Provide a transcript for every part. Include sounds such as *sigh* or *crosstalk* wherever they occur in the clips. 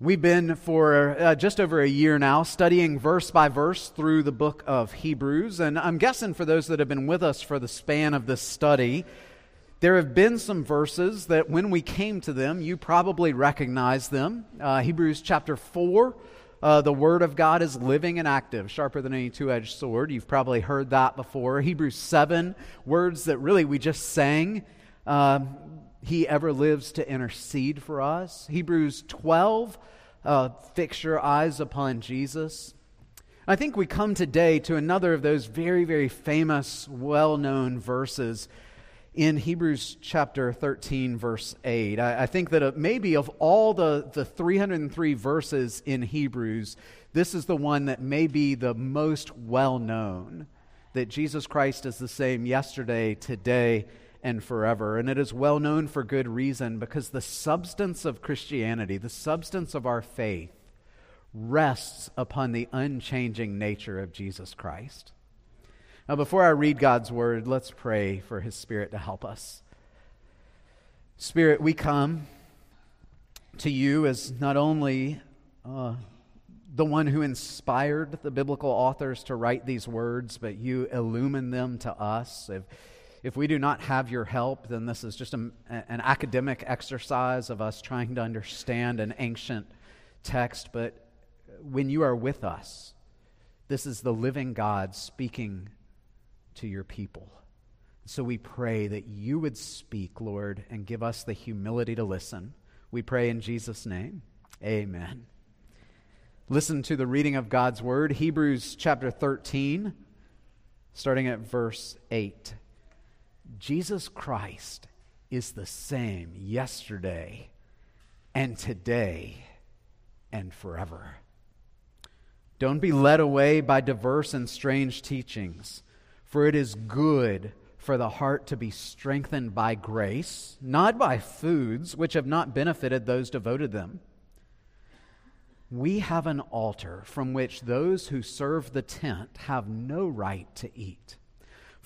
We've been for uh, just over a year now studying verse by verse through the book of Hebrews. And I'm guessing for those that have been with us for the span of this study, there have been some verses that when we came to them, you probably recognize them. Uh, Hebrews chapter 4, uh, the Word of God is living and active, sharper than any two edged sword. You've probably heard that before. Hebrews 7, words that really we just sang. Um, he ever lives to intercede for us. Hebrews 12, uh, fix your eyes upon Jesus. I think we come today to another of those very, very famous, well known verses in Hebrews chapter 13, verse 8. I, I think that uh, maybe of all the, the 303 verses in Hebrews, this is the one that may be the most well known that Jesus Christ is the same yesterday, today, and forever. And it is well known for good reason because the substance of Christianity, the substance of our faith, rests upon the unchanging nature of Jesus Christ. Now, before I read God's word, let's pray for his Spirit to help us. Spirit, we come to you as not only uh, the one who inspired the biblical authors to write these words, but you illumine them to us. If, if we do not have your help, then this is just a, an academic exercise of us trying to understand an ancient text. But when you are with us, this is the living God speaking to your people. So we pray that you would speak, Lord, and give us the humility to listen. We pray in Jesus' name. Amen. Listen to the reading of God's word, Hebrews chapter 13, starting at verse 8. Jesus Christ is the same yesterday and today and forever. Don't be led away by diverse and strange teachings, for it is good for the heart to be strengthened by grace, not by foods which have not benefited those devoted them. We have an altar from which those who serve the tent have no right to eat.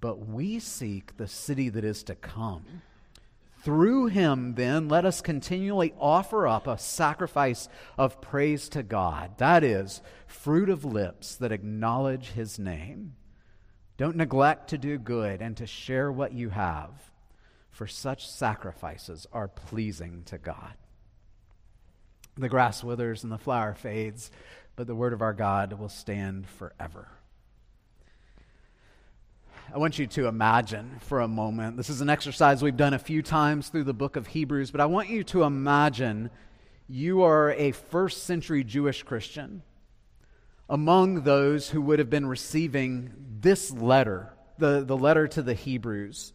but we seek the city that is to come. Through him, then, let us continually offer up a sacrifice of praise to God. That is, fruit of lips that acknowledge his name. Don't neglect to do good and to share what you have, for such sacrifices are pleasing to God. The grass withers and the flower fades, but the word of our God will stand forever. I want you to imagine for a moment. This is an exercise we've done a few times through the book of Hebrews, but I want you to imagine you are a first century Jewish Christian among those who would have been receiving this letter, the, the letter to the Hebrews.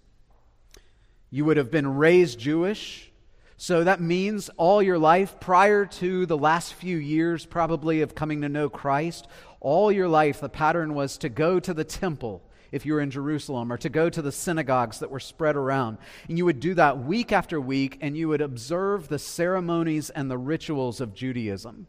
You would have been raised Jewish. So that means all your life, prior to the last few years probably of coming to know Christ, all your life the pattern was to go to the temple if you were in Jerusalem, or to go to the synagogues that were spread around. And you would do that week after week, and you would observe the ceremonies and the rituals of Judaism.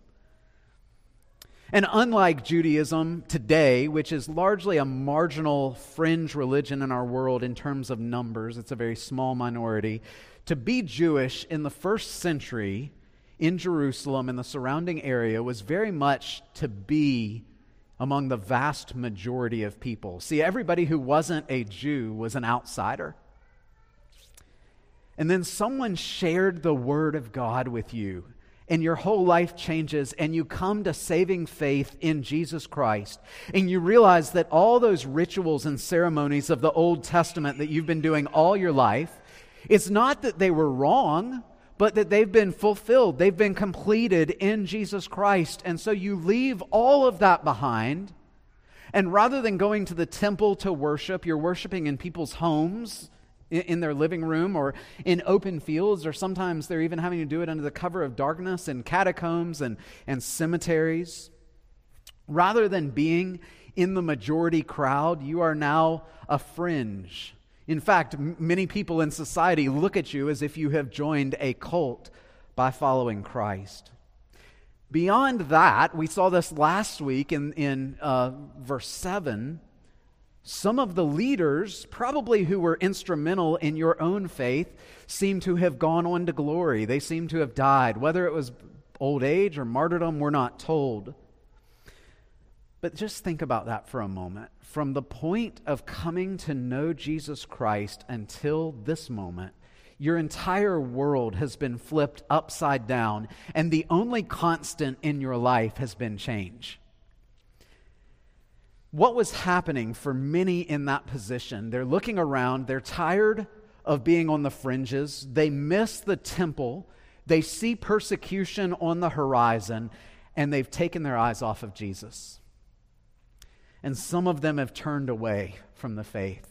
And unlike Judaism today, which is largely a marginal fringe religion in our world in terms of numbers, it's a very small minority. To be Jewish in the first century in Jerusalem and the surrounding area was very much to be among the vast majority of people. See, everybody who wasn't a Jew was an outsider. And then someone shared the word of God with you, and your whole life changes, and you come to saving faith in Jesus Christ. And you realize that all those rituals and ceremonies of the Old Testament that you've been doing all your life, it's not that they were wrong but that they've been fulfilled, they've been completed in Jesus Christ. And so you leave all of that behind. And rather than going to the temple to worship, you're worshiping in people's homes in their living room or in open fields, or sometimes they're even having to do it under the cover of darkness in catacombs and, and cemeteries. Rather than being in the majority crowd, you are now a fringe. In fact, m- many people in society look at you as if you have joined a cult by following Christ. Beyond that, we saw this last week in, in uh, verse 7 some of the leaders, probably who were instrumental in your own faith, seem to have gone on to glory. They seem to have died. Whether it was old age or martyrdom, we're not told. But just think about that for a moment. From the point of coming to know Jesus Christ until this moment, your entire world has been flipped upside down, and the only constant in your life has been change what was happening for many in that position? They're looking around, they're tired of being on the fringes, they miss the temple, they see persecution on the horizon, and they've taken their eyes off of Jesus. And some of them have turned away from the faith.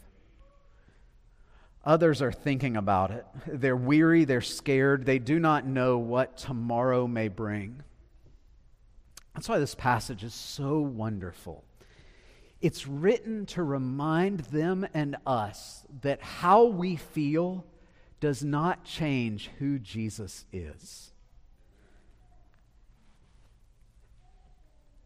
Others are thinking about it. They're weary, they're scared, they do not know what tomorrow may bring. That's why this passage is so wonderful. It's written to remind them and us that how we feel does not change who Jesus is.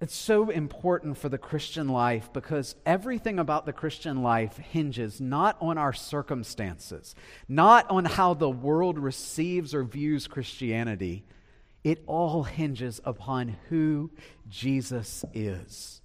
It's so important for the Christian life because everything about the Christian life hinges not on our circumstances, not on how the world receives or views Christianity. It all hinges upon who Jesus is.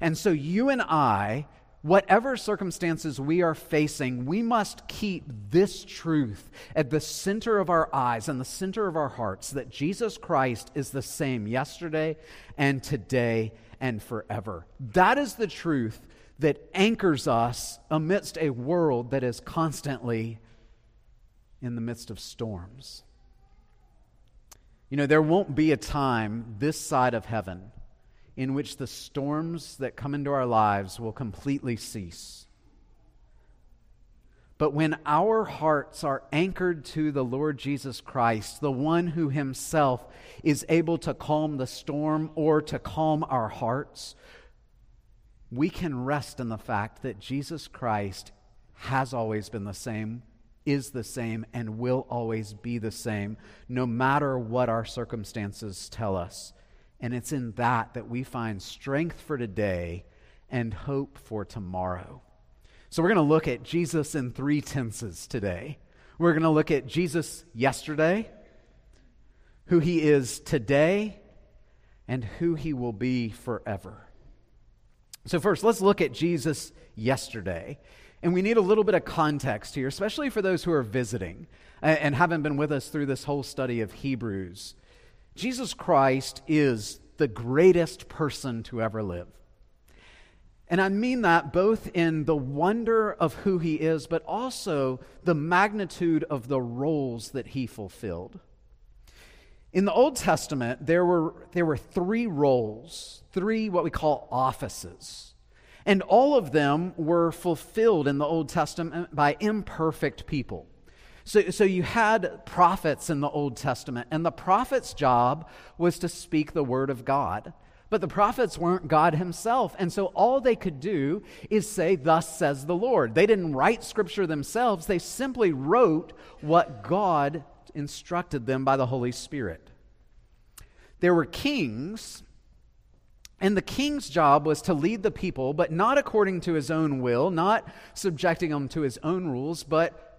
And so, you and I, whatever circumstances we are facing, we must keep this truth at the center of our eyes and the center of our hearts that Jesus Christ is the same yesterday and today and forever. That is the truth that anchors us amidst a world that is constantly in the midst of storms. You know, there won't be a time this side of heaven in which the storms that come into our lives will completely cease. But when our hearts are anchored to the Lord Jesus Christ, the one who himself is able to calm the storm or to calm our hearts, we can rest in the fact that Jesus Christ has always been the same, is the same, and will always be the same, no matter what our circumstances tell us. And it's in that that we find strength for today and hope for tomorrow. So we're going to look at Jesus in three tenses today. We're going to look at Jesus yesterday, who he is today, and who he will be forever. So, first, let's look at Jesus yesterday. And we need a little bit of context here, especially for those who are visiting and haven't been with us through this whole study of Hebrews. Jesus Christ is the greatest person to ever live. And I mean that both in the wonder of who he is, but also the magnitude of the roles that he fulfilled. In the Old Testament, there were, there were three roles, three what we call offices. And all of them were fulfilled in the Old Testament by imperfect people. So, so you had prophets in the Old Testament, and the prophet's job was to speak the word of God. But the prophets weren't God himself. And so all they could do is say, Thus says the Lord. They didn't write scripture themselves, they simply wrote what God instructed them by the Holy Spirit. There were kings, and the king's job was to lead the people, but not according to his own will, not subjecting them to his own rules, but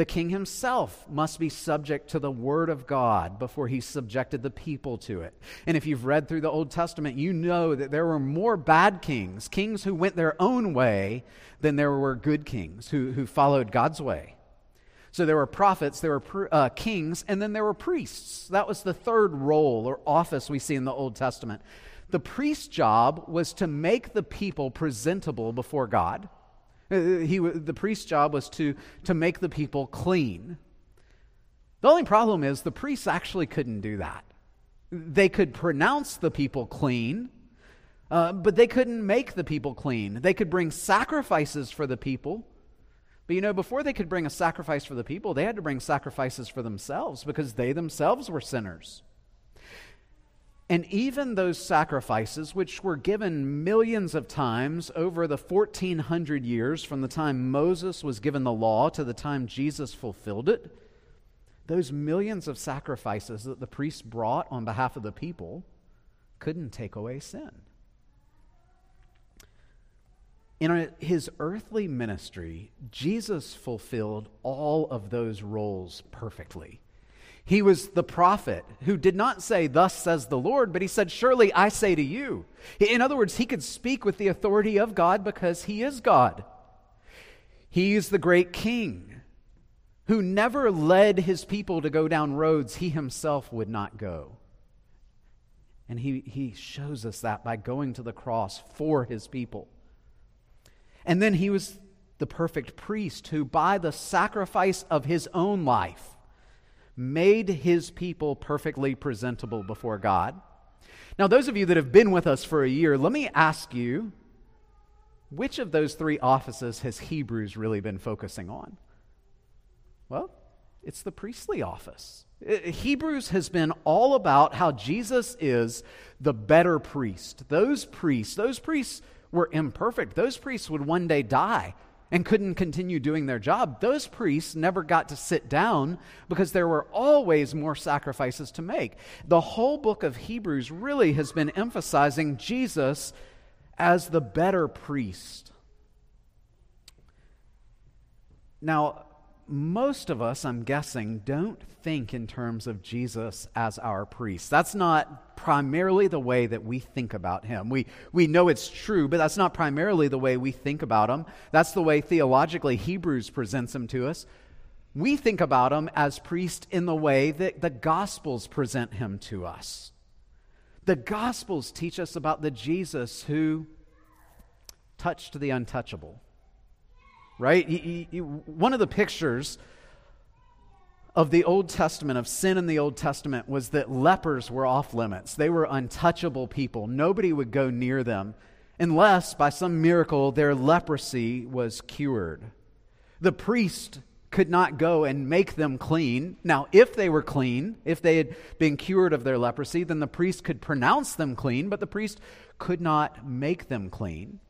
the king himself must be subject to the word of God before he subjected the people to it. And if you've read through the Old Testament, you know that there were more bad kings, kings who went their own way, than there were good kings who, who followed God's way. So there were prophets, there were uh, kings, and then there were priests. That was the third role or office we see in the Old Testament. The priest's job was to make the people presentable before God. Uh, he, the priest's job was to, to make the people clean. The only problem is the priests actually couldn't do that. They could pronounce the people clean, uh, but they couldn't make the people clean. They could bring sacrifices for the people, But you know, before they could bring a sacrifice for the people, they had to bring sacrifices for themselves because they themselves were sinners. And even those sacrifices, which were given millions of times over the 1400 years from the time Moses was given the law to the time Jesus fulfilled it, those millions of sacrifices that the priests brought on behalf of the people couldn't take away sin. In his earthly ministry, Jesus fulfilled all of those roles perfectly. He was the prophet who did not say, Thus says the Lord, but he said, Surely I say to you. In other words, he could speak with the authority of God because he is God. He is the great king who never led his people to go down roads he himself would not go. And he, he shows us that by going to the cross for his people. And then he was the perfect priest who, by the sacrifice of his own life, made his people perfectly presentable before God. Now, those of you that have been with us for a year, let me ask you which of those three offices has Hebrews really been focusing on? Well, it's the priestly office. Uh, Hebrews has been all about how Jesus is the better priest. Those priests, those priests were imperfect. Those priests would one day die and couldn't continue doing their job, those priests never got to sit down because there were always more sacrifices to make. The whole book of Hebrews really has been emphasizing Jesus as the better priest. Now, most of us, I'm guessing, don't think in terms of Jesus as our priest. That's not primarily the way that we think about him. We, we know it's true, but that's not primarily the way we think about him. That's the way theologically Hebrews presents him to us. We think about him as priest in the way that the Gospels present him to us. The Gospels teach us about the Jesus who touched the untouchable right? He, he, one of the pictures of the Old Testament, of sin in the Old Testament, was that lepers were off limits. They were untouchable people. Nobody would go near them unless, by some miracle, their leprosy was cured. The priest could not go and make them clean. Now, if they were clean, if they had been cured of their leprosy, then the priest could pronounce them clean, but the priest could not make them clean.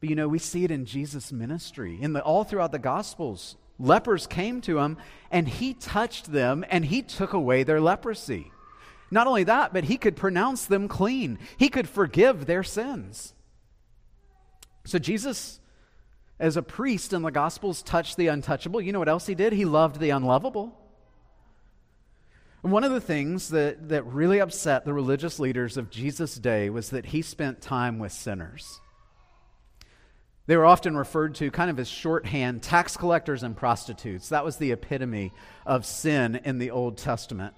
But you know, we see it in Jesus' ministry. In the, all throughout the Gospels, lepers came to him and he touched them and he took away their leprosy. Not only that, but he could pronounce them clean, he could forgive their sins. So Jesus, as a priest in the Gospels, touched the untouchable. You know what else he did? He loved the unlovable. One of the things that, that really upset the religious leaders of Jesus' day was that he spent time with sinners. They were often referred to kind of as shorthand tax collectors and prostitutes. That was the epitome of sin in the Old Testament.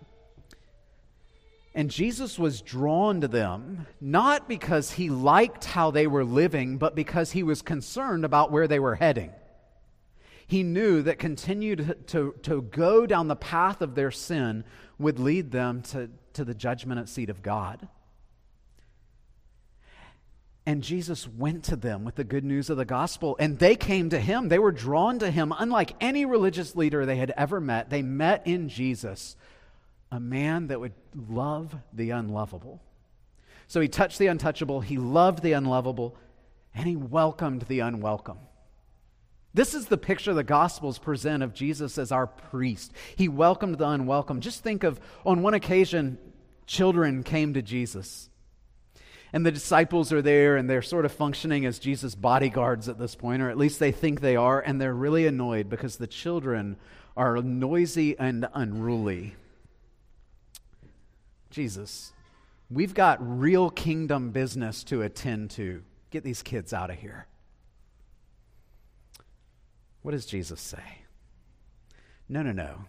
And Jesus was drawn to them not because he liked how they were living, but because he was concerned about where they were heading. He knew that continued to, to go down the path of their sin would lead them to, to the judgment seat of God. And Jesus went to them with the good news of the gospel, and they came to him. They were drawn to him, unlike any religious leader they had ever met. They met in Jesus, a man that would love the unlovable. So he touched the untouchable, he loved the unlovable, and he welcomed the unwelcome. This is the picture the Gospels present of Jesus as our priest. He welcomed the unwelcome. Just think of on one occasion, children came to Jesus. And the disciples are there and they're sort of functioning as Jesus' bodyguards at this point, or at least they think they are, and they're really annoyed because the children are noisy and unruly. Jesus, we've got real kingdom business to attend to. Get these kids out of here. What does Jesus say? No, no, no.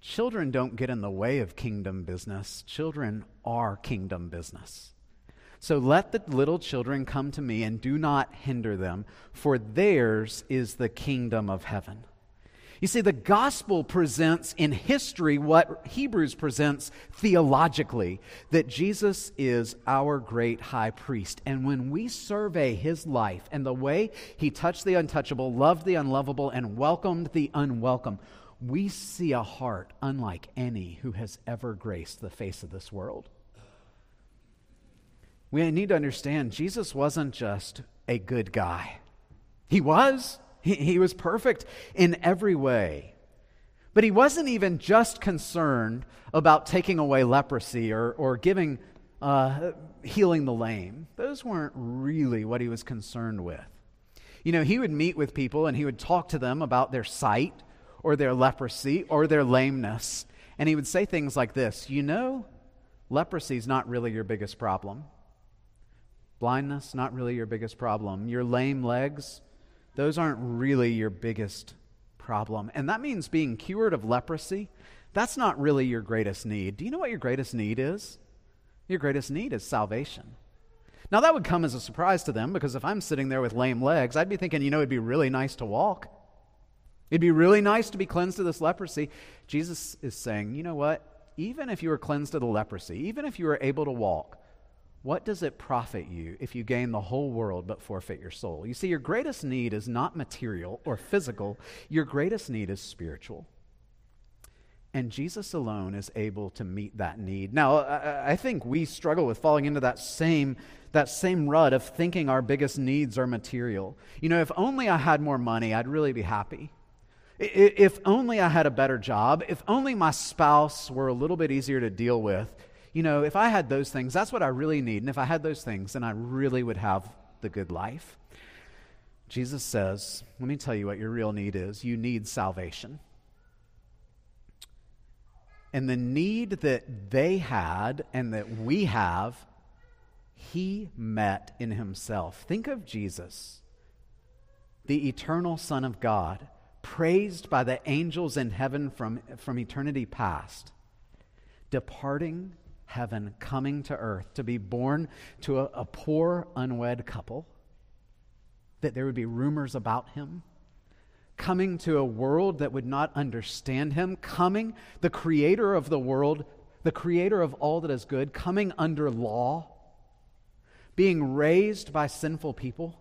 Children don't get in the way of kingdom business. Children are kingdom business. So let the little children come to me and do not hinder them, for theirs is the kingdom of heaven. You see, the gospel presents in history what Hebrews presents theologically that Jesus is our great high priest. And when we survey his life and the way he touched the untouchable, loved the unlovable, and welcomed the unwelcome, we see a heart unlike any who has ever graced the face of this world. We need to understand Jesus wasn't just a good guy, he was. He, he was perfect in every way. But he wasn't even just concerned about taking away leprosy or, or giving, uh, healing the lame. Those weren't really what he was concerned with. You know, he would meet with people and he would talk to them about their sight or their leprosy or their lameness. And he would say things like this You know, leprosy is not really your biggest problem. Blindness, not really your biggest problem. Your lame legs, those aren't really your biggest problem. And that means being cured of leprosy, that's not really your greatest need. Do you know what your greatest need is? Your greatest need is salvation. Now, that would come as a surprise to them because if I'm sitting there with lame legs, I'd be thinking, you know, it'd be really nice to walk. It'd be really nice to be cleansed of this leprosy. Jesus is saying, you know what? Even if you were cleansed of the leprosy, even if you were able to walk, what does it profit you if you gain the whole world but forfeit your soul? You see, your greatest need is not material or physical, your greatest need is spiritual. And Jesus alone is able to meet that need. Now, I think we struggle with falling into that same, that same rut of thinking our biggest needs are material. You know, if only I had more money, I'd really be happy. If only I had a better job, if only my spouse were a little bit easier to deal with, you know, if I had those things, that's what I really need. And if I had those things, then I really would have the good life. Jesus says, let me tell you what your real need is. You need salvation. And the need that they had and that we have, he met in himself. Think of Jesus, the eternal Son of God, praised by the angels in heaven from, from eternity past, departing heaven coming to earth to be born to a, a poor, unwed couple, that there would be rumors about him coming to a world that would not understand him, coming, the creator of the world, the creator of all that is good, coming under law, being raised by sinful people,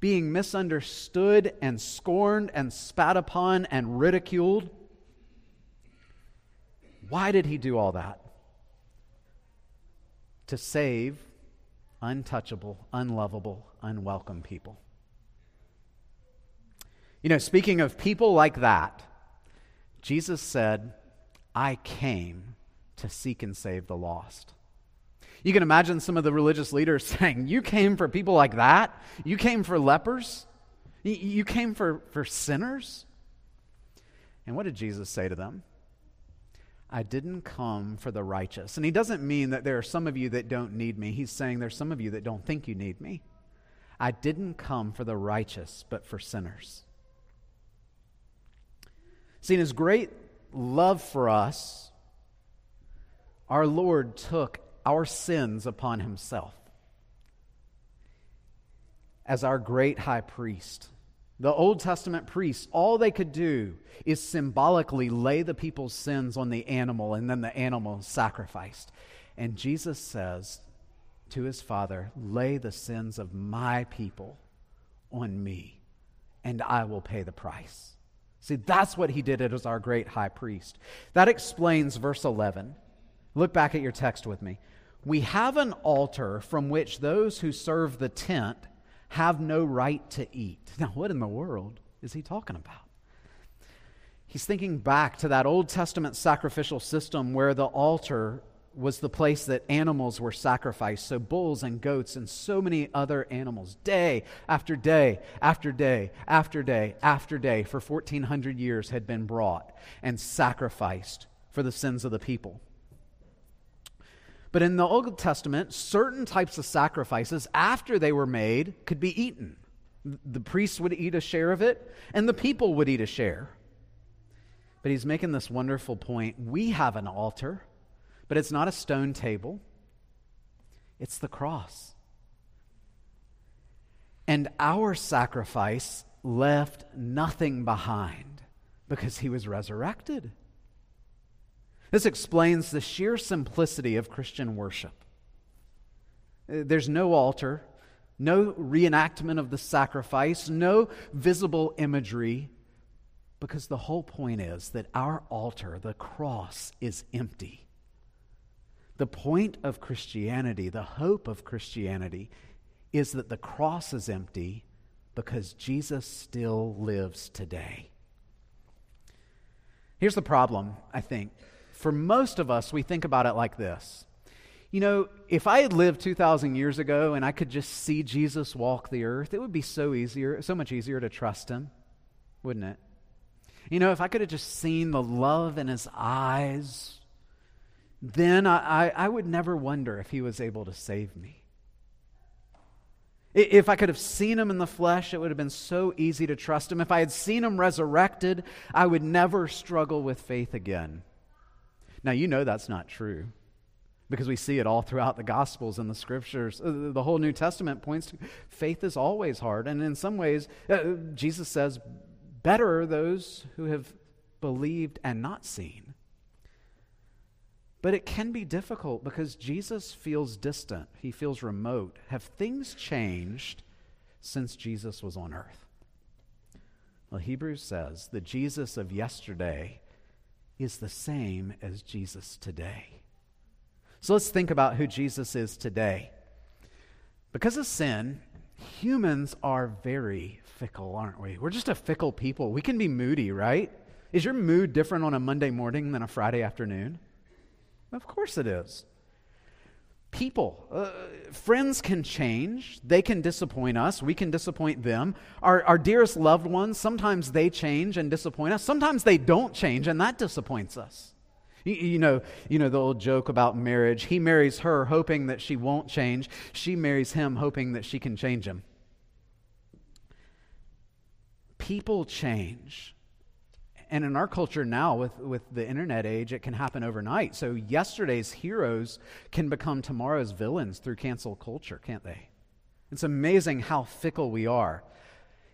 being misunderstood and scorned and spat upon and ridiculed. Why did he do all that? To save untouchable, unlovable, unwelcome people. You know, speaking of people like that, Jesus said, I came to seek and save the lost. You can imagine some of the religious leaders *laughs* saying, You came for people like that? You came for lepers? You came for, for sinners? And what did Jesus say to them? I didn't come for the righteous. And he doesn't mean that there are some of you that don't need me. He's saying there's some of you that don't think you need me. I didn't come for the righteous, but for sinners. See, in his great love for us, our Lord took our sins upon himself as our great high priest. The Old Testament priests, all they could do is symbolically lay the people's sins on the animal and then the animal sacrificed. And Jesus says to his Father, Lay the sins of my people on me, and I will pay the price. See, that's what he did as our great high priest. That explains verse 11. Look back at your text with me. We have an altar from which those who serve the tent have no right to eat. *laughs* Now, what in the world is he talking about? He's thinking back to that Old Testament sacrificial system where the altar was the place that animals were sacrificed. So, bulls and goats and so many other animals, day after day after day after day after day for 1,400 years, had been brought and sacrificed for the sins of the people. But in the Old Testament, certain types of sacrifices, after they were made, could be eaten. The priests would eat a share of it, and the people would eat a share. But he's making this wonderful point. We have an altar, but it's not a stone table, it's the cross. And our sacrifice left nothing behind Because he was resurrected. This explains the sheer simplicity of Christian worship. Uh, there's no altar, no reenactment of the sacrifice, no visible imagery, because the whole point is that our altar, the cross, is empty. The point of Christianity, the hope of Christianity, is that the cross is empty because Jesus still lives today. Here's the problem, I think. For most of us, we think about it like this. You know, if I had lived 2,000 years ago and I could just see Jesus walk the earth, it would be so easier, so much easier to trust him, wouldn't it? You know, if I could have just seen the love in his eyes, then I, I, I would never wonder if he was able to save me. If I could have seen him in the flesh, it would have been so easy to trust him. If I had seen him resurrected, I would never struggle with faith again. Now, you know that's not true because we see it all throughout the Gospels and the Scriptures. Uh, the whole New Testament points to faith is always hard. And in some ways, uh, Jesus says, better those who have believed and not seen. But it can be difficult because Jesus feels distant, he feels remote. Have things changed since Jesus was on earth? Well, Hebrews says the Jesus of yesterday is the same as Jesus today. So let's think about who Jesus is today. Because of sin, humans are very fickle, aren't we? We're just a fickle people. We can be moody, right? Is your mood different on a Monday morning than a Friday afternoon? Of course it is. People, uh, friends can change. They can disappoint us. We can disappoint them. Our, our dearest loved ones, sometimes they change and disappoint us. Sometimes they don't change, and that disappoints us. You, you, know, you know the old joke about marriage. He marries her hoping that she won't change. She marries him hoping that she can change him. People change and in our culture now with, with the internet age it can happen overnight. So yesterday's heroes can become tomorrow's villains through cancel culture can't they? It's amazing how fickle we are.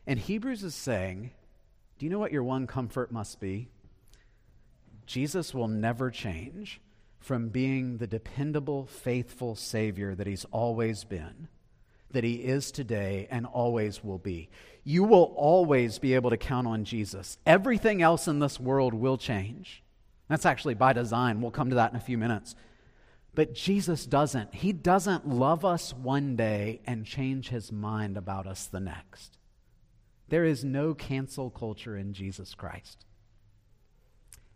And hebrews is saying do you know what your one comfort must be? Jesus will never change from being the dependable faithful savior that he's always been that he is today and always will be. You will always be able to count on Jesus. Everything else in this world will change. That's actually by design. We'll come to that in a few minutes. But Jesus doesn't. He doesn't love us one day and change his mind about us the next. There is no cancel culture in Jesus Christ.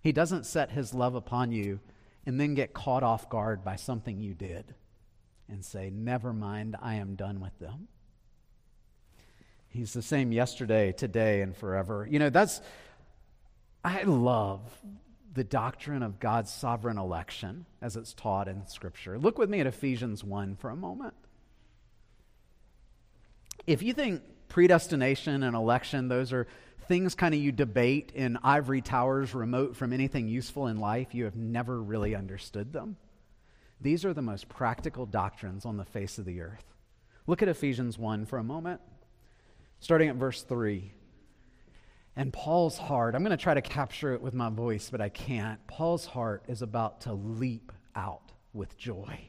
He doesn't set his love upon you and then get caught off guard by something you did and say, Never mind, I am done with them. He's the same yesterday, today, and forever. You know, that's, I love the doctrine of God's sovereign election as it's taught in Scripture. Look with me at Ephesians 1 for a moment. If you think predestination and election, those are things kind of you debate in ivory towers remote from anything useful in life, you have never really understood them. These are the most practical doctrines on the face of the earth. Look at Ephesians 1 for a moment, starting at verse 3. And Paul's heart, I'm going to try to capture it with my voice, but I can't. Paul's heart is about to leap out with joy.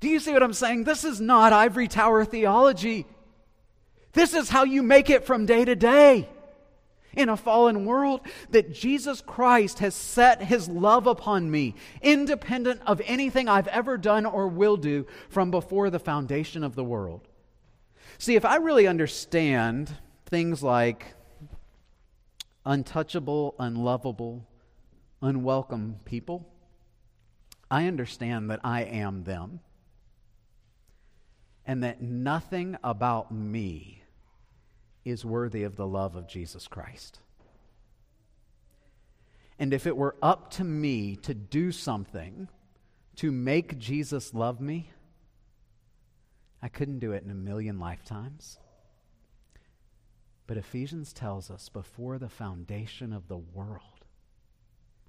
do you see what I'm saying? This is not ivory tower theology. This is how you make it from day to day in a fallen world that Jesus Christ has set his love upon me, independent of anything I've ever done or will do from before the foundation of the world. See, if I really understand things like untouchable, unlovable, unwelcome people, I understand that I am them and that nothing about me is worthy of the love of Jesus Christ. And if it were up to me to do something to make Jesus love me, I couldn't do it in a million lifetimes. But Ephesians tells us before the foundation of the world,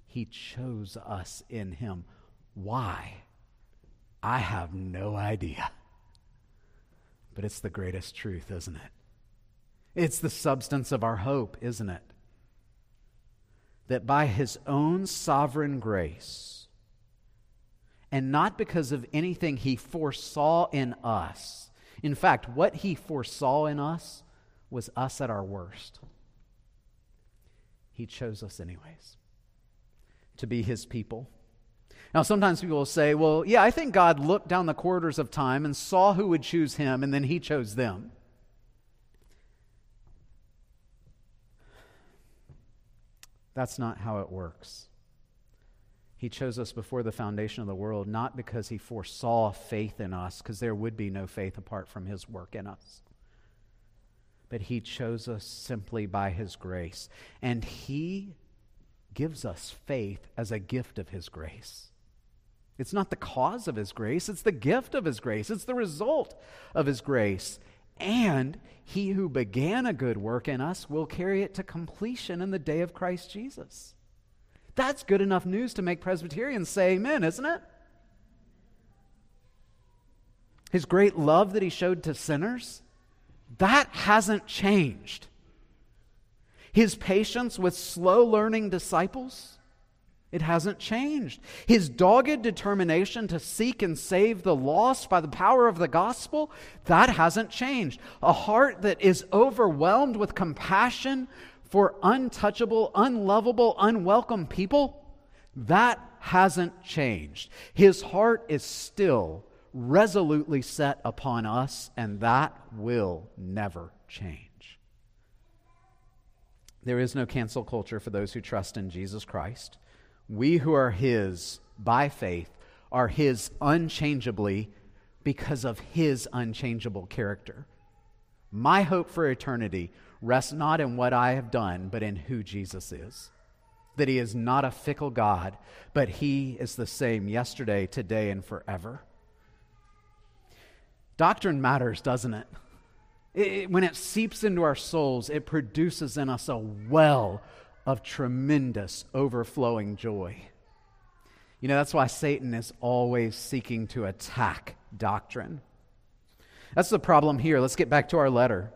He chose us in Him. Why? I have no idea. But it's the greatest truth, isn't it? It's the substance of our hope, isn't it? That by His own sovereign grace, and not because of anything He foresaw in us, in fact, what He foresaw in us was us at our worst. He chose us, anyways, to be His people now, sometimes people will say, well, yeah, I think God looked down the corridors of time and saw who would choose him, and then he chose them. That's not how it works. He chose us before the foundation of the world, not because he foresaw faith in us, because there would be no faith apart from his work in us. But he chose us simply by his grace. And he gives us faith as a gift of his grace. It's not the cause of His grace, it's the gift of His grace, it's the result of His grace. And He who began a good work in us will carry it to completion in the day of Christ Jesus. That's good enough news to make Presbyterians say amen, isn't it? His great love that He showed to sinners, that hasn't changed. His patience with slow learning disciples, it hasn't changed. His dogged determination to seek and save the lost by the power of the gospel, that hasn't changed. A heart that is overwhelmed with compassion for untouchable, unlovable, unwelcome people, that hasn't changed. His heart is still resolutely set upon us, and that will never change. There is no cancel culture for those who trust in Jesus Christ. We who are His by faith are His unchangeably because of His unchangeable character. My hope for eternity rests not in what I have done, but in who Jesus is. That He is not a fickle God, but He is the same yesterday, today, and forever. Doctrine matters, doesn't it? it? When it seeps into our souls, it produces in us a well of tremendous overflowing joy. You know, that's why Satan is always seeking to attack doctrine. That's the problem here. Let's get back to our letter.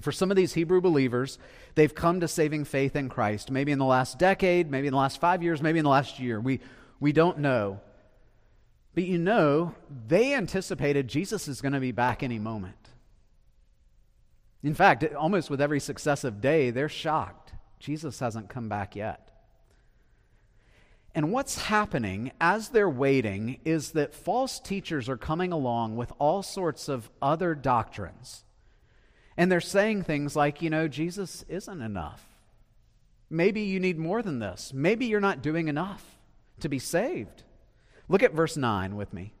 For some of these Hebrew believers, they've come to saving faith in Christ, maybe in the last decade, maybe in the last five years, maybe in the last year. We, we don't know. But you know, they anticipated Jesus is going to be back any moment. In fact, almost with every successive day, they're shocked Jesus hasn't come back yet. And what's happening as they're waiting is that false teachers are coming along with all sorts of other doctrines. And they're saying things like, you know, Jesus isn't enough. Maybe you need more than this. Maybe you're not doing enough to be saved. Look at verse 9 with me.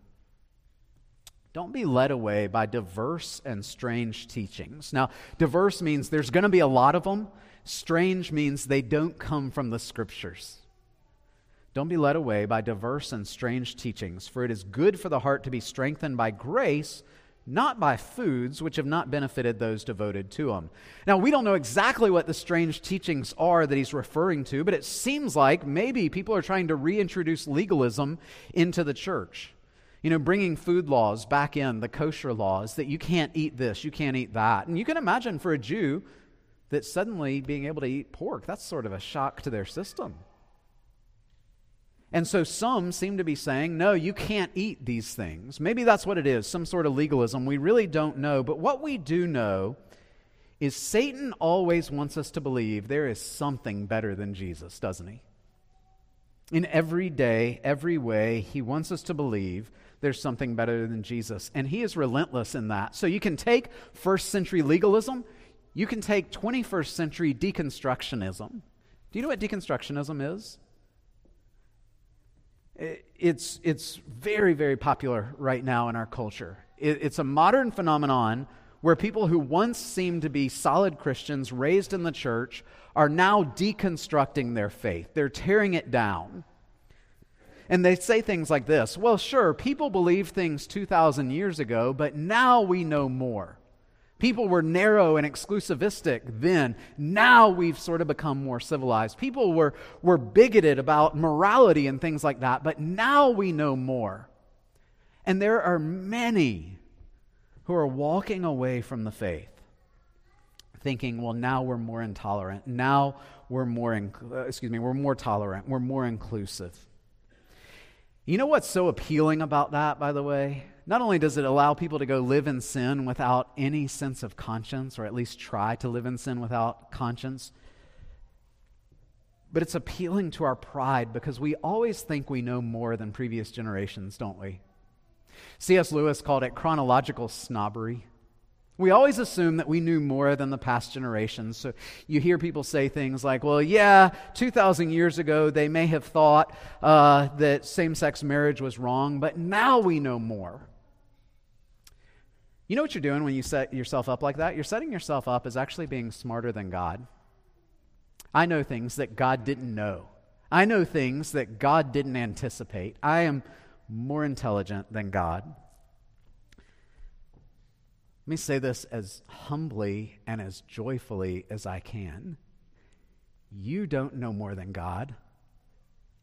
Don't be led away by diverse and strange teachings. Now, diverse means there's going to be a lot of them, Strange means they don't come from the scriptures. Don't be led away by diverse and strange teachings, for it is good for the heart to be strengthened by grace, not by foods which have not benefited those devoted to them. Now, we don't know exactly what the strange teachings are that he's referring to, but it seems like maybe people are trying to reintroduce legalism into the church. You know, bringing food laws back in, the kosher laws, that you can't eat this, you can't eat that. And you can imagine for a Jew, that suddenly being able to eat pork, that's sort of a shock to their system. And so some seem to be saying, no, you can't eat these things. Maybe that's what it is, some sort of legalism. We really don't know. But what we do know is Satan always wants us to believe there is something better than Jesus, doesn't he? In every day, every way, he wants us to believe there's something better than Jesus. And he is relentless in that. So you can take first century legalism you can take 21st century deconstructionism. Do you know what deconstructionism is? It's, it's very, very popular right now in our culture. It's a modern phenomenon where people who once seemed to be solid Christians raised in the church are now deconstructing their faith. They're tearing it down. And they say things like this Well, sure, people believed things 2,000 years ago, but now we know more. People were narrow and exclusivistic then. Now we've sort of become more civilized. People were, were bigoted about morality and things like that, but now we know more. And there are many who are walking away from the faith, thinking, well, now we're more intolerant. Now we're more, inc- uh, excuse me, we're more tolerant. We're more inclusive. You know what's so appealing about that, by the way? Not only does it allow people to go live in sin without any sense of conscience, or at least try to live in sin without conscience, but it's appealing to our pride because we always think we know more than previous generations, don't we? C.S. Lewis called it chronological snobbery. We always assume that we knew more than the past generations. So you hear people say things like, well, yeah, 2,000 years ago they may have thought uh, that same sex marriage was wrong, but now we know more. You know what you're doing when you set yourself up like that? You're setting yourself up as actually being smarter than God. I know things that God didn't know. I know things that God didn't anticipate. I am more intelligent than God. Let me say this as humbly and as joyfully as I can. You don't know more than God,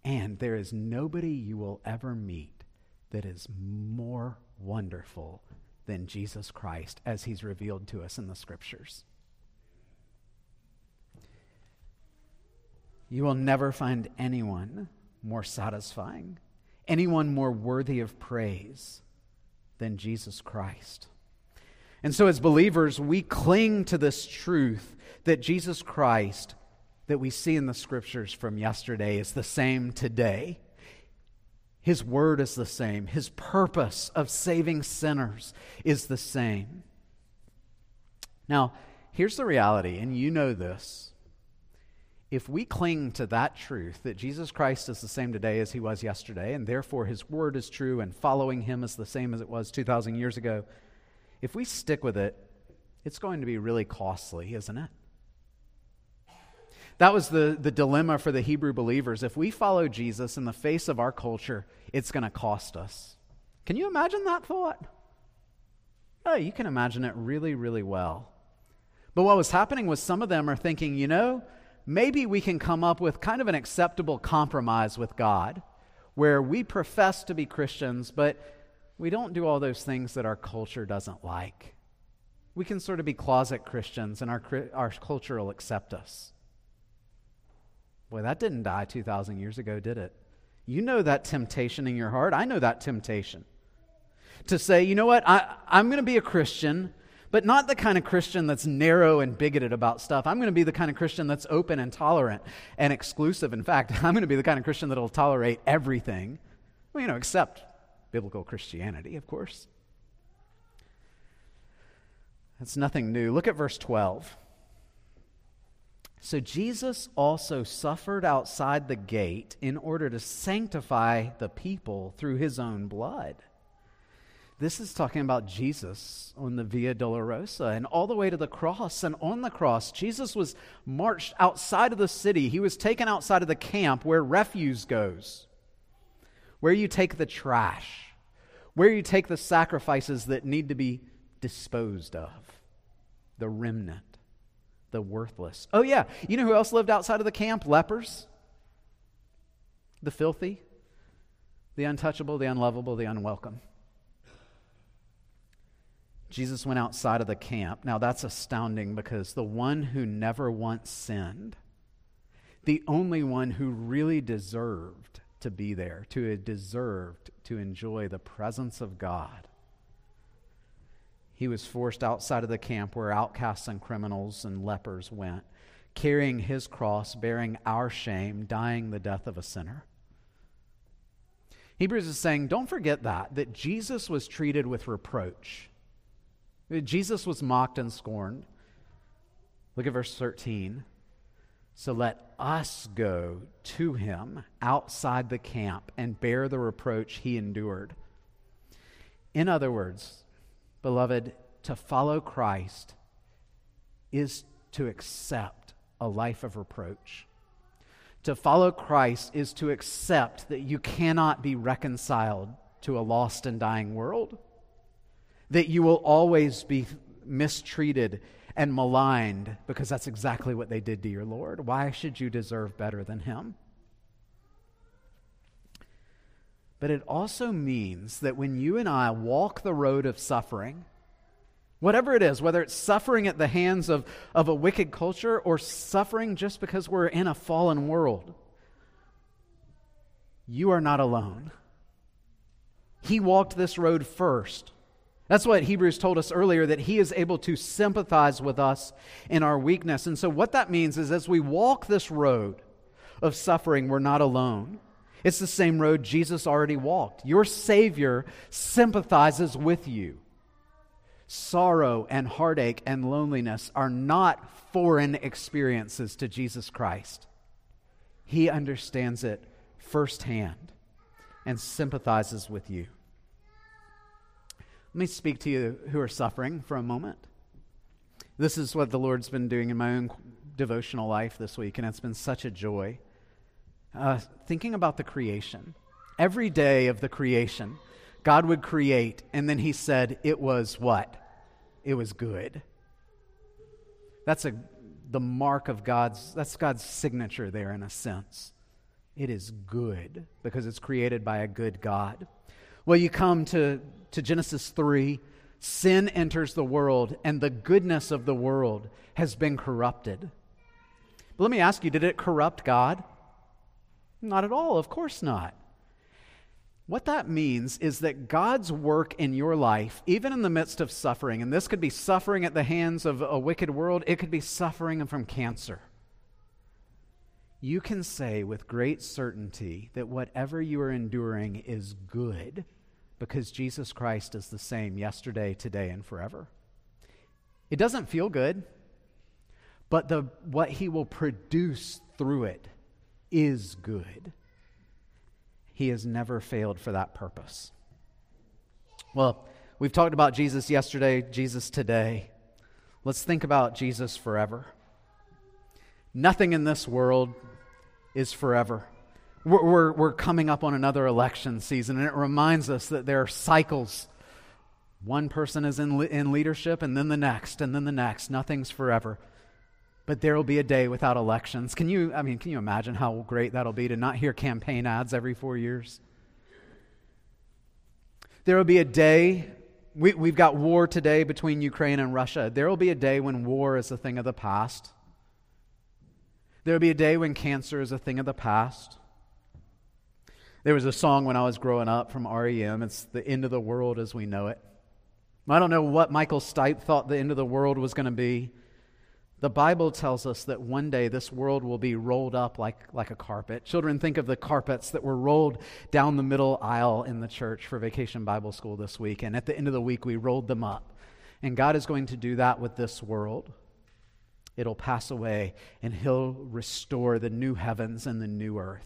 and there is nobody you will ever meet that is more wonderful than Jesus Christ as he's revealed to us in the scriptures. You will never find anyone more satisfying, anyone more worthy of praise than Jesus Christ. And so, as believers, we cling to this truth that Jesus Christ, that we see in the scriptures from yesterday, is the same today. His word is the same. His purpose of saving sinners is the same. Now, here's the reality, and you know this. If we cling to that truth, that Jesus Christ is the same today as he was yesterday, and therefore his word is true, and following him is the same as it was 2,000 years ago, if we stick with it, it's going to be really costly, isn't it? That was the, the dilemma for the Hebrew believers. If we follow Jesus in the face of our culture, it's going to cost us. Can you imagine that thought? Oh, you can imagine it really, really well. But what was happening was some of them are thinking, you know, maybe we can come up with kind of an acceptable compromise with God where we profess to be Christians, but we don't do all those things that our culture doesn't like. We can sort of be closet Christians and our, our culture will accept us. Boy, that didn't die 2,000 years ago, did it? You know that temptation in your heart. I know that temptation. To say, you know what, I, I'm going to be a Christian, but not the kind of Christian that's narrow and bigoted about stuff. I'm going to be the kind of Christian that's open and tolerant and exclusive. In fact, *laughs* I'm going to be the kind of Christian that'll tolerate everything, well, you know, except biblical Christianity, of course. That's nothing new. Look at verse 12. So Jesus also suffered outside the gate in order to sanctify the people through his own blood. This is talking about Jesus on the Via Dolorosa and all the way to the cross. And on the cross, Jesus was marched outside of the city. He was taken outside of the camp where refuse goes where you take the trash, where you take the sacrifices that need to be disposed of, the remnant, the worthless. Oh, yeah, you know who else lived outside of the camp? Lepers, the filthy, the untouchable, the unlovable, the unwelcome. Jesus went outside of the camp. Now that's astounding because the one who never once sinned, the only one who really deserved to be there, to have deserved to enjoy the presence of God. He was forced outside of the camp where outcasts and criminals and lepers went, carrying his cross, bearing our shame, dying the death of a sinner. Hebrews is saying, don't forget that, that Jesus was treated with reproach. Jesus was mocked and scorned. Look at verse 13. So let us go to him outside the camp and bear the reproach he endured. In other words, beloved, to follow Christ is to accept a life of reproach. To follow Christ is to accept that you cannot be reconciled to a lost and dying world, that you will always be mistreated and maligned because that's exactly what they did to your Lord. Why should you deserve better than Him? But it also means that when you and I walk the road of suffering, whatever it is, whether it's suffering at the hands of, of a wicked culture or suffering just because we're in a fallen world, you are not alone. He walked this road first. That's what Hebrews told us earlier that he is able to sympathize with us in our weakness. And so, what that means is as we walk this road of suffering, we're not alone. It's the same road Jesus already walked. Your Savior sympathizes with you. Sorrow and heartache and loneliness are not foreign experiences to Jesus Christ. He understands it firsthand and sympathizes with you. Let me speak to you who are suffering for a moment. This is what the Lord's been doing in my own devotional life this week, and it's been such a joy uh, thinking about the creation. Every day of the creation, God would create, and then He said it was what? It was good. That's a the mark of God's that's God's signature there in a sense. It is good because it's created by a good God. Well, you come to, to Genesis 3, sin enters the world, and the goodness of the world has been corrupted. But let me ask you, did it corrupt God? Not at all, of course not. What that means is that God's work in your life, even in the midst of suffering, and this could be suffering at the hands of a wicked world, it could be suffering from cancer. You can say with great certainty that whatever you are enduring is good because Jesus Christ is the same yesterday, today, and forever. It doesn't feel good, but the, what he will produce through it is good. He has never failed for that purpose. Well, we've talked about Jesus yesterday, Jesus today. Let's think about Jesus forever. Nothing in this world is forever. We're, we're, we're, coming up on another election season, and it reminds us that there are cycles. One person is in, in leadership, and then the next, and then the next. Nothing's forever but there will be a day without elections. Can you, I mean, can you imagine how great that'll be to not hear campaign ads every four years? There will be a day, we, we've got war today between Ukraine and Russia. There will be a day when war is a thing of the past. There will be a day when cancer is a thing of the past. There was a song when I was growing up from REM. It's The End of the World as We Know It. I don't know what Michael Stipe thought the end of the world was going to be. The Bible tells us that one day this world will be rolled up like, like a carpet. Children, think of the carpets that were rolled down the middle aisle in the church for Vacation Bible School this week. And at the end of the week, we rolled them up. And God is going to do that with this world. It'll pass away, and He'll restore the new heavens and the new earth.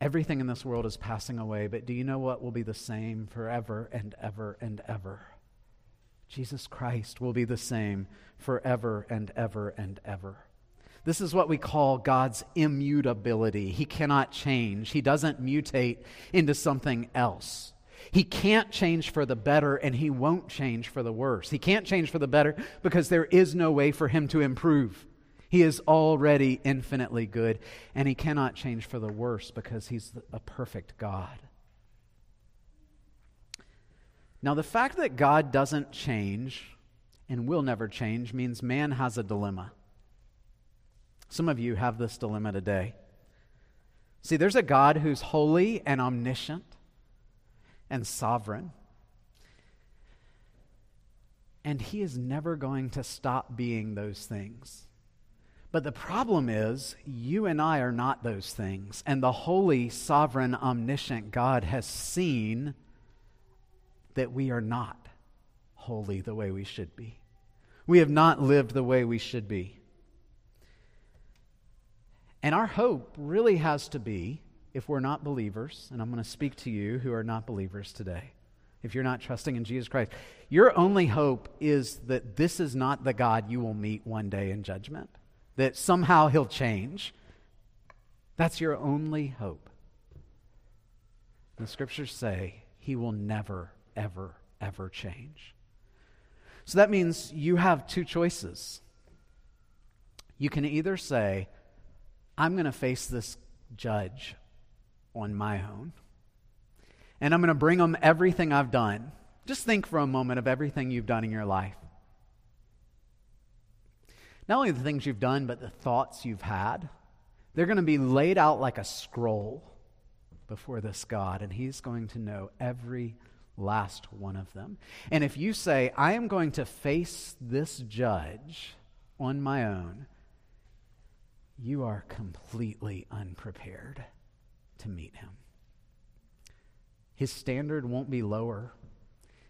Everything in this world is passing away, but do you know what will be the same forever and ever and ever? Jesus Christ will be the same forever and ever and ever. This is what we call God's immutability. He cannot change, He doesn't mutate into something else. He can't change for the better, and He won't change for the worse. He can't change for the better because there is no way for Him to improve. He is already infinitely good, and He cannot change for the worse because He's a perfect God. Now, the fact that God doesn't change and will never change means man has a dilemma. Some of you have this dilemma today. See, there's a God who's holy and omniscient and sovereign. And he is never going to stop being those things. But the problem is, you and I are not those things. And the holy, sovereign, omniscient God has seen that we are not holy the way we should be. We have not lived the way we should be. And our hope really has to be, if we're not believers, and I'm going to speak to you who are not believers today, if you're not trusting in Jesus Christ, your only hope is that this is not the God you will meet one day in judgment, that somehow he'll change. That's your only hope. The scriptures say he will never, ever, ever change. So that means you have two choices. You can either say, I'm going to face this judge on my own and I'm going to bring them everything I've done. Just think for a moment of everything you've done in your life. Not only the things you've done, but the thoughts you've had. They're going to be laid out like a scroll before this God, and He's going to know every last one of them. And if you say, I am going to face this judge on my own, you are completely unprepared to meet Him his standard won't be lower.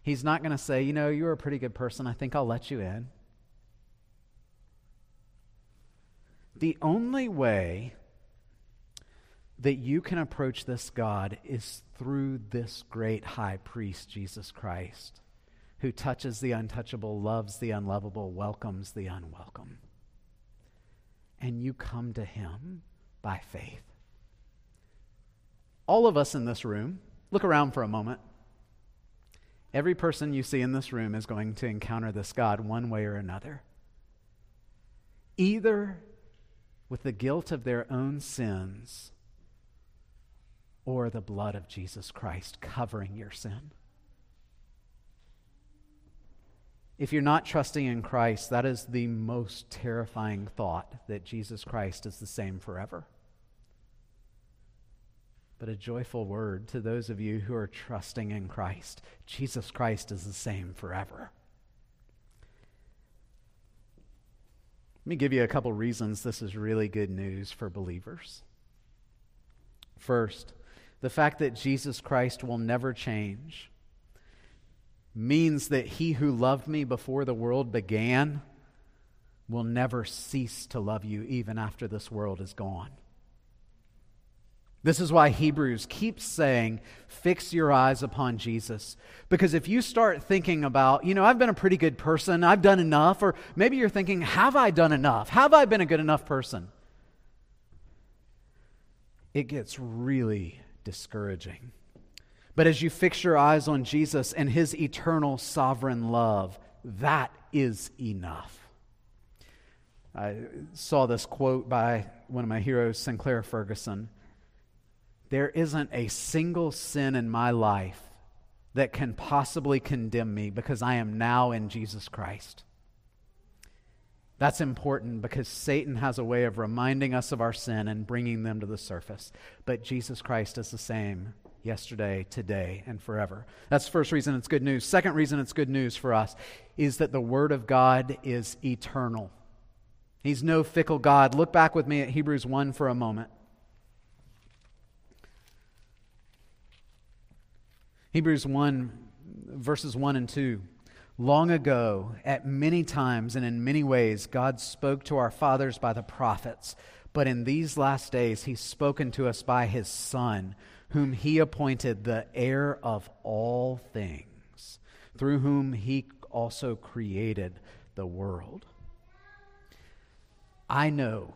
He's not going to say, you know, you're a pretty good person. I think I'll let you in. The only way that you can approach this God is through this great high priest, Jesus Christ, who touches the untouchable, loves the unlovable, welcomes the unwelcome. And you come to him by faith. All of us in this room, Look around for a moment. Every person you see in this room is going to encounter this God one way or another. Either with the guilt of their own sins or the blood of Jesus Christ covering your sin. If you're not trusting in Christ, that is the most terrifying thought that Jesus Christ is the same forever but a joyful word to those of you who are trusting in Christ. Jesus Christ is the same forever. Let me give you a couple reasons this is really good news for believers. First, the fact that Jesus Christ will never change means that he who loved me before the world began will never cease to love you even after this world is gone. This is why Hebrews keeps saying, fix your eyes upon Jesus. Because if you start thinking about, you know, I've been a pretty good person, I've done enough, or maybe you're thinking, have I done enough? Have I been a good enough person? It gets really discouraging. But as you fix your eyes on Jesus and his eternal sovereign love, that is enough. I saw this quote by one of my heroes, Sinclair Ferguson. There isn't a single sin in my life that can possibly condemn me because I am now in Jesus Christ. That's important because Satan has a way of reminding us of our sin and bringing them to the surface. But Jesus Christ is the same yesterday, today, and forever. That's the first reason it's good news. Second reason it's good news for us is that the Word of God is eternal. He's no fickle God. Look back with me at Hebrews 1 for a moment. Hebrews 1, verses 1 and 2. Long ago, at many times and in many ways, God spoke to our fathers by the prophets. But in these last days, He's spoken to us by His Son, whom He appointed the heir of all things, through whom He also created the world. I know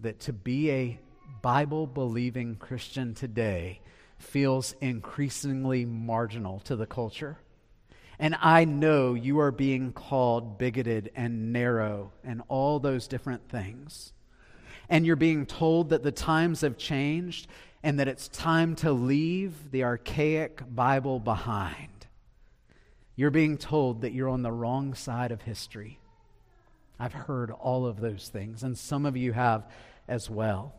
that to be a Bible believing Christian today feels increasingly marginal to the culture. And I know you are being called bigoted and narrow and all those different things. And you're being told that the times have changed and that it's time to leave the archaic Bible behind. You're being told that you're on the wrong side of history. I've heard all of those things, and some of you have as well.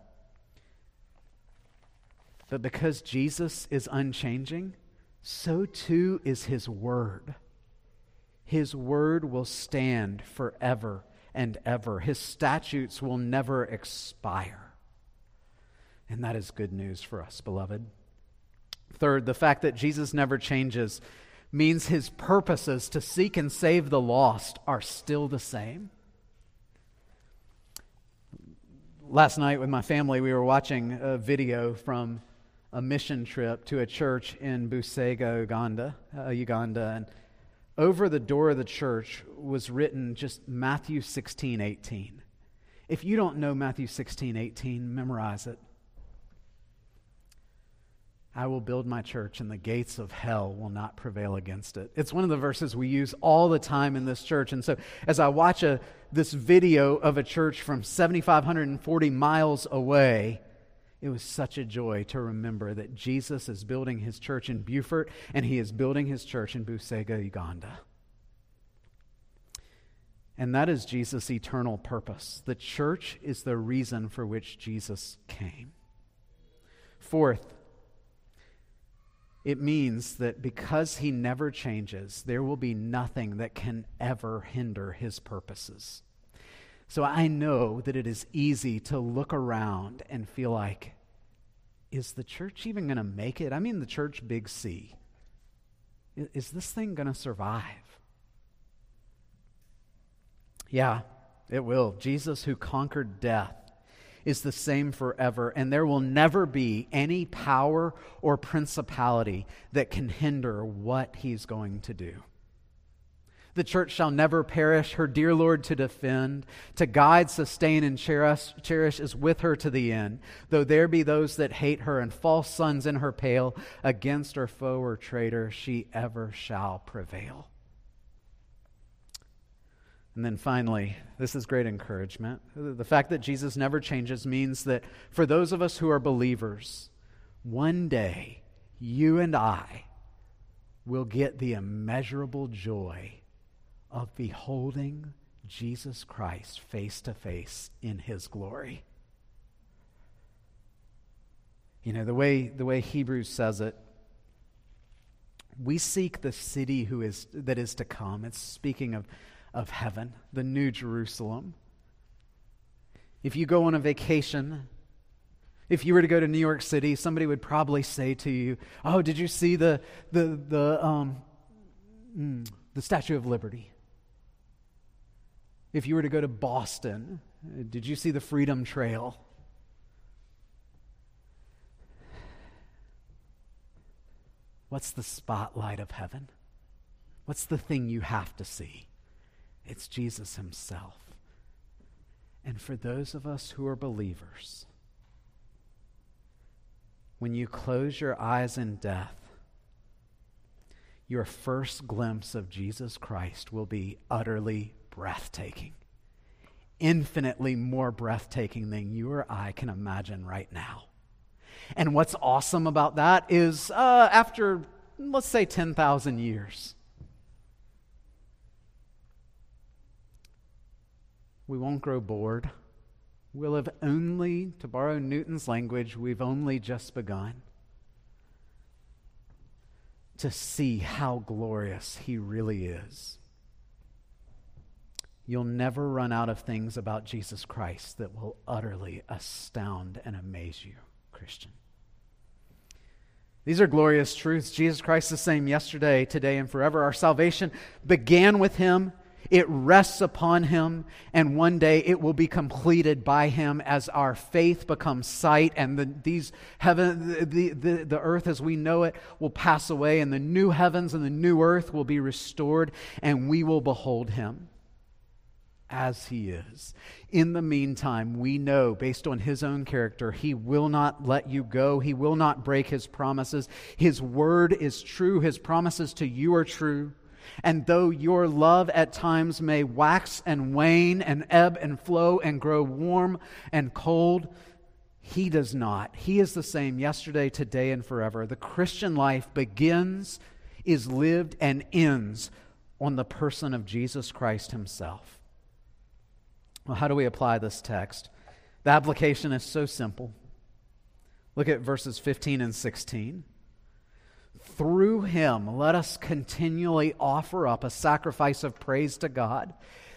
But because Jesus is unchanging, so too is his word. His word will stand forever and ever. His statutes will never expire. And that is good news for us, beloved. Third, the fact that Jesus never changes means his purposes to seek and save the lost are still the same. Last night with my family, we were watching a video from a mission trip to a church in Busega, Uganda, uh, Uganda, and over the door of the church was written just Matthew 16, 18. If you don't know Matthew 16, 18, memorize it. I will build my church, and the gates of hell will not prevail against it. It's one of the verses we use all the time in this church. And so, as I watch a, this video of a church from 7,540 miles away, it was such a joy to remember that Jesus is building his church in Beaufort, and he is building his church in Busega, Uganda. And that is Jesus' eternal purpose. The church is the reason for which Jesus came. Fourth, it means that because he never changes, there will be nothing that can ever hinder his purposes. So I know that it is easy to look around and feel like, is the church even going to make it? I mean, the church, big C. Is this thing going to survive? Yeah, it will. Jesus, who conquered death, is the same forever, and there will never be any power or principality that can hinder what he's going to do. The church shall never perish, her dear Lord to defend, to guide, sustain, and cherish, cherish is with her to the end. Though there be those that hate her and false sons in her pale, against her foe or traitor, she ever shall prevail. And then finally, this is great encouragement. The fact that Jesus never changes means that for those of us who are believers, one day you and I will get the immeasurable joy of beholding Jesus Christ face to face in his glory. You know, the way, the way Hebrews says it, we seek the city who is, that is to come. It's speaking of of heaven, the New Jerusalem. If you go on a vacation, if you were to go to New York City, somebody would probably say to you, "Oh, did you see the the the um, mm, the Statue of Liberty?" If you were to go to Boston, did you see the Freedom Trail? What's the spotlight of heaven? What's the thing you have to see? It's Jesus Himself. And for those of us who are believers, when you close your eyes in death, your first glimpse of Jesus Christ will be utterly breathtaking, infinitely more breathtaking than you or I can imagine right now. And what's awesome about that is uh, after, let's say, 10,000 years, we won't grow bored. We'll have only, to borrow Newton's language, we've only just begun to see how glorious he really is. You'll never run out of things about Jesus Christ that will utterly astound and amaze you, Christian. These are glorious truths. Jesus Christ is the same yesterday, today, and forever. Our salvation began with him it rests upon him, and one day it will be completed by him as our faith becomes sight, and the, these heaven, the, the, the earth as we know it will pass away, and the new heavens and the new earth will be restored, and we will behold him as he is. In the meantime, we know, based on his own character, he will not let you go. He will not break his promises. His word is true. His promises to you are true. And though your love at times may wax and wane and ebb and flow and grow warm and cold, he does not. He is the same yesterday, today, and forever. The Christian life begins, is lived, and ends on the person of Jesus Christ himself. Well, how do we apply this text? The application is so simple. Look at verses 15 and 16 through him, let us continually offer up a sacrifice of praise to God.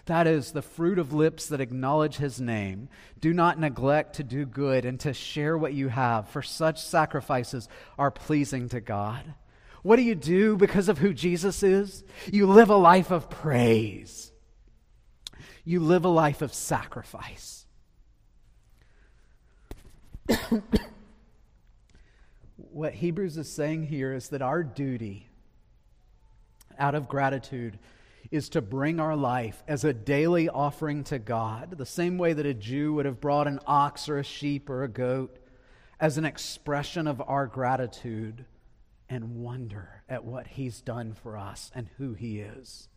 That is the fruit of lips that acknowledge his name. Do not neglect to do good and to share what you have, for such sacrifices are pleasing to God. What do you do because of who Jesus is? You live a life of praise, you live a life of sacrifice. *coughs* what Hebrews is saying here is that our duty, out of gratitude, is to bring our life as a daily offering to God, the same way that a Jew would have brought an ox or a sheep or a goat, as an expression of our gratitude and wonder at what He's done for us and who He is.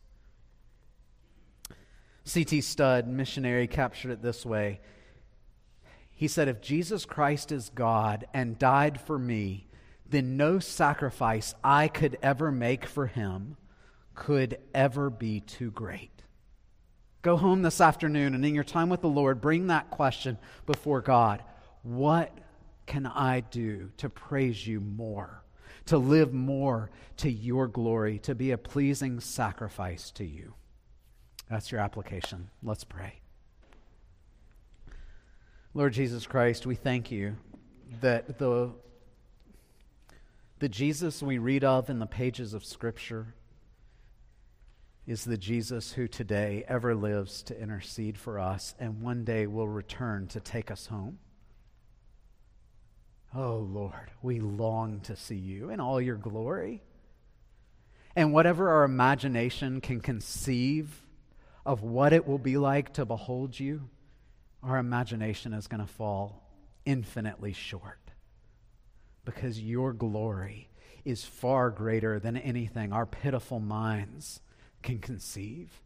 C.T. Studd, missionary, captured it this way. He said, If Jesus Christ is God and died for me, then no sacrifice I could ever make for him could ever be too great. Go home this afternoon and in your time with the Lord, bring that question before God What can I do to praise you more, to live more to your glory, to be a pleasing sacrifice to you? That's your application. Let's pray. Lord Jesus Christ, we thank you that the, the Jesus we read of in the pages of Scripture is the Jesus who today ever lives to intercede for us and one day will return to take us home. Oh Lord, we long to see you in all your glory. And whatever our imagination can conceive of what it will be like to behold you, our imagination is going to fall infinitely short because your glory is far greater than anything our pitiful minds can conceive.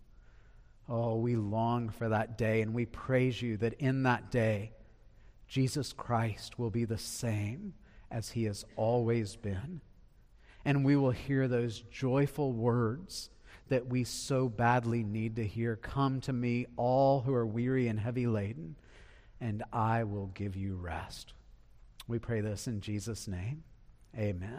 Oh, we long for that day, and we praise you that in that day, Jesus Christ will be the same as he has always been. And we will hear those joyful words that we so badly need to hear Come to me, all who are weary and heavy laden, and I will give you rest. We pray this in Jesus' name. Amen.